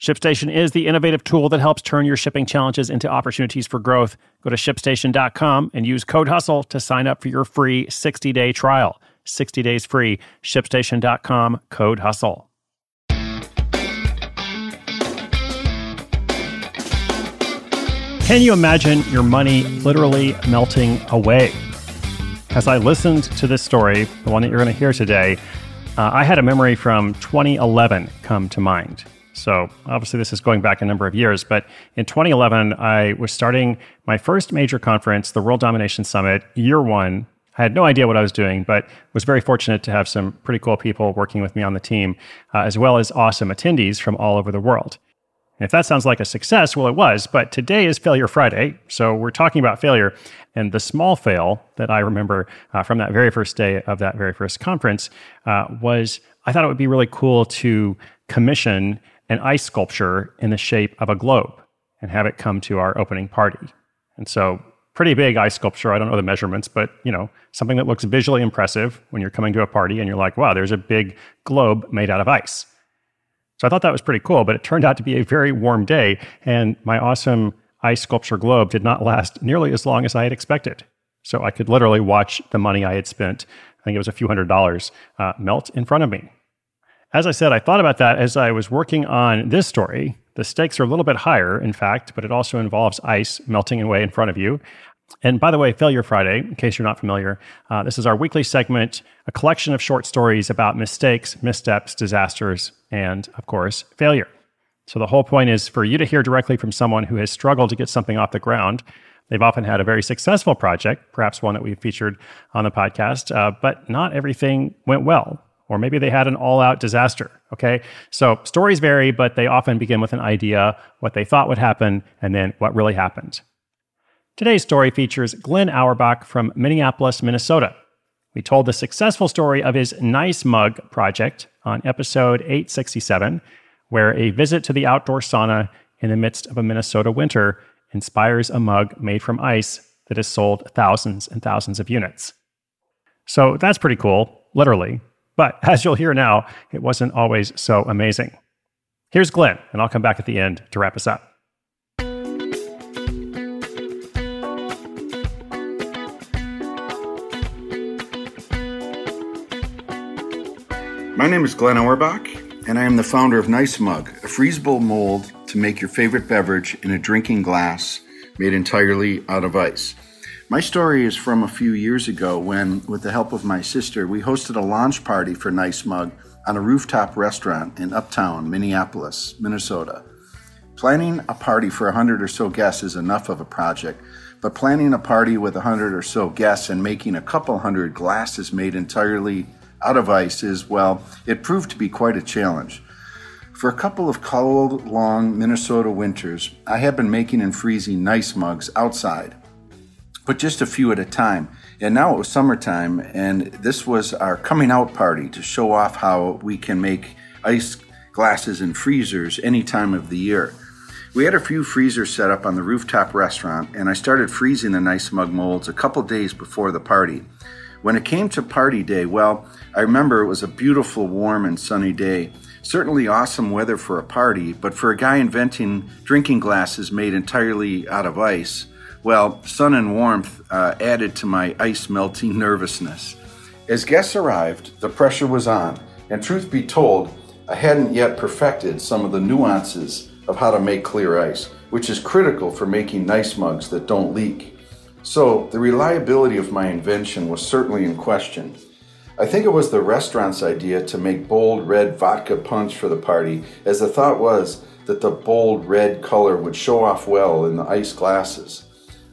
ShipStation is the innovative tool that helps turn your shipping challenges into opportunities for growth. Go to shipstation.com and use code HUSTLE to sign up for your free 60 day trial. 60 days free. ShipStation.com, code HUSTLE. Can you imagine your money literally melting away? As I listened to this story, the one that you're going to hear today, uh, I had a memory from 2011 come to mind. So obviously, this is going back a number of years. But in 2011, I was starting my first major conference, the World Domination Summit, year one. I had no idea what I was doing, but was very fortunate to have some pretty cool people working with me on the team, uh, as well as awesome attendees from all over the world. And if that sounds like a success, well, it was. But today is Failure Friday. So we're talking about failure. And the small fail that I remember uh, from that very first day of that very first conference uh, was I thought it would be really cool to commission an ice sculpture in the shape of a globe and have it come to our opening party. And so, pretty big ice sculpture. I don't know the measurements, but you know, something that looks visually impressive when you're coming to a party and you're like, wow, there's a big globe made out of ice. So I thought that was pretty cool, but it turned out to be a very warm day, and my awesome ice sculpture globe did not last nearly as long as I had expected. So I could literally watch the money I had spent, I think it was a few hundred dollars, uh, melt in front of me. As I said, I thought about that as I was working on this story. The stakes are a little bit higher, in fact, but it also involves ice melting away in front of you. And by the way, Failure Friday, in case you're not familiar, uh, this is our weekly segment, a collection of short stories about mistakes, missteps, disasters, and of course, failure. So the whole point is for you to hear directly from someone who has struggled to get something off the ground. They've often had a very successful project, perhaps one that we've featured on the podcast, uh, but not everything went well or maybe they had an all out disaster. Okay. So stories vary, but they often begin with an idea, what they thought would happen, and then what really happened. Today's story features Glenn Auerbach from Minneapolis, Minnesota. We told the successful story of his Nice Mug project on episode 867, where a visit to the outdoor sauna in the midst of a Minnesota winter inspires a mug made from ice that has sold thousands and thousands of units. So that's pretty cool, literally. But as you'll hear now, it wasn't always so amazing. Here's Glenn, and I'll come back at the end to wrap us up. My name is Glenn Auerbach, and I am the founder of Nice Mug, a freezable mold to make your favorite beverage in a drinking glass made entirely out of ice. My story is from a few years ago when, with the help of my sister, we hosted a launch party for Nice Mug on a rooftop restaurant in uptown Minneapolis, Minnesota. Planning a party for a 100 or so guests is enough of a project, but planning a party with a 100 or so guests and making a couple hundred glasses made entirely out of ice is, well, it proved to be quite a challenge. For a couple of cold, long Minnesota winters, I have been making and freezing nice mugs outside but just a few at a time. And now it was summertime, and this was our coming out party to show off how we can make ice glasses and freezers any time of the year. We had a few freezers set up on the rooftop restaurant, and I started freezing the nice mug molds a couple days before the party. When it came to party day, well, I remember it was a beautiful, warm, and sunny day. Certainly awesome weather for a party, but for a guy inventing drinking glasses made entirely out of ice, well, sun and warmth uh, added to my ice melting nervousness. As guests arrived, the pressure was on, and truth be told, I hadn't yet perfected some of the nuances of how to make clear ice, which is critical for making nice mugs that don't leak. So, the reliability of my invention was certainly in question. I think it was the restaurant's idea to make bold red vodka punch for the party, as the thought was that the bold red color would show off well in the ice glasses.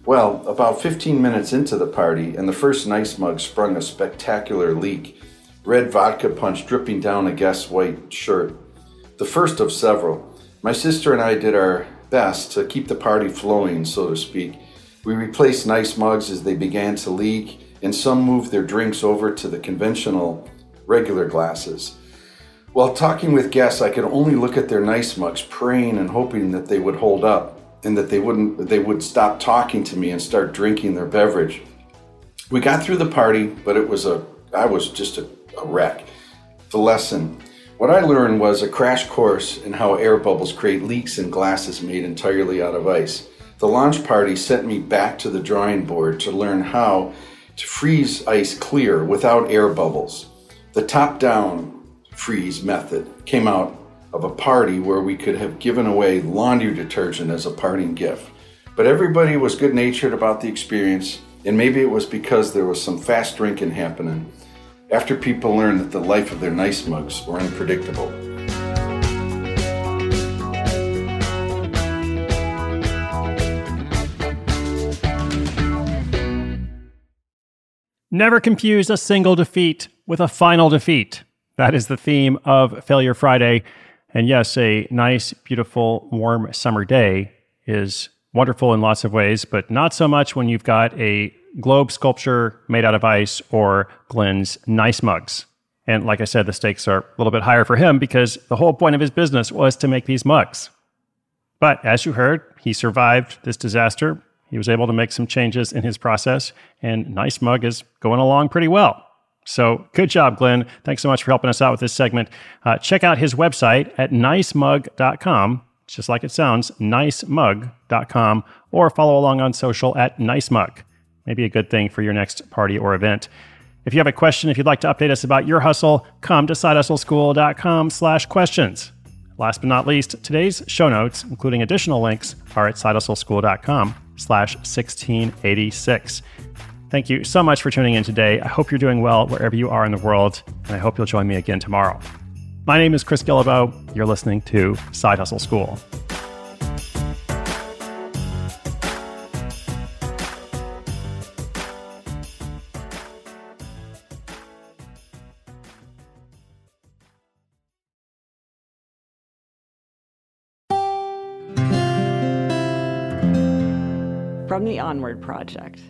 Well, about 15 minutes into the party, and the first nice mug sprung a spectacular leak. Red vodka punch dripping down a guest's white shirt. The first of several. My sister and I did our best to keep the party flowing, so to speak. We replaced nice mugs as they began to leak, and some moved their drinks over to the conventional regular glasses. While talking with guests, I could only look at their nice mugs, praying and hoping that they would hold up and that they wouldn't they would stop talking to me and start drinking their beverage. We got through the party, but it was a I was just a, a wreck. The lesson. What I learned was a crash course in how air bubbles create leaks in glasses made entirely out of ice. The launch party sent me back to the drawing board to learn how to freeze ice clear without air bubbles. The top down freeze method came out of a party where we could have given away laundry detergent as a parting gift. But everybody was good natured about the experience, and maybe it was because there was some fast drinking happening after people learned that the life of their nice mugs were unpredictable. Never confuse a single defeat with a final defeat. That is the theme of Failure Friday. And yes, a nice, beautiful, warm summer day is wonderful in lots of ways, but not so much when you've got a globe sculpture made out of ice or Glenn's nice mugs. And like I said, the stakes are a little bit higher for him because the whole point of his business was to make these mugs. But as you heard, he survived this disaster. He was able to make some changes in his process, and Nice Mug is going along pretty well. So good job, Glenn. Thanks so much for helping us out with this segment. Uh, check out his website at nicemug.com. Just like it sounds, nicemug.com, or follow along on social at nicemug. Maybe a good thing for your next party or event. If you have a question, if you'd like to update us about your hustle, come to sidehustleschool.com slash questions. Last but not least, today's show notes, including additional links, are at sidehustleschool.com slash 1686. Thank you so much for tuning in today. I hope you're doing well wherever you are in the world, and I hope you'll join me again tomorrow. My name is Chris Guillebeau. You're listening to Side Hustle School. From the Onward Project.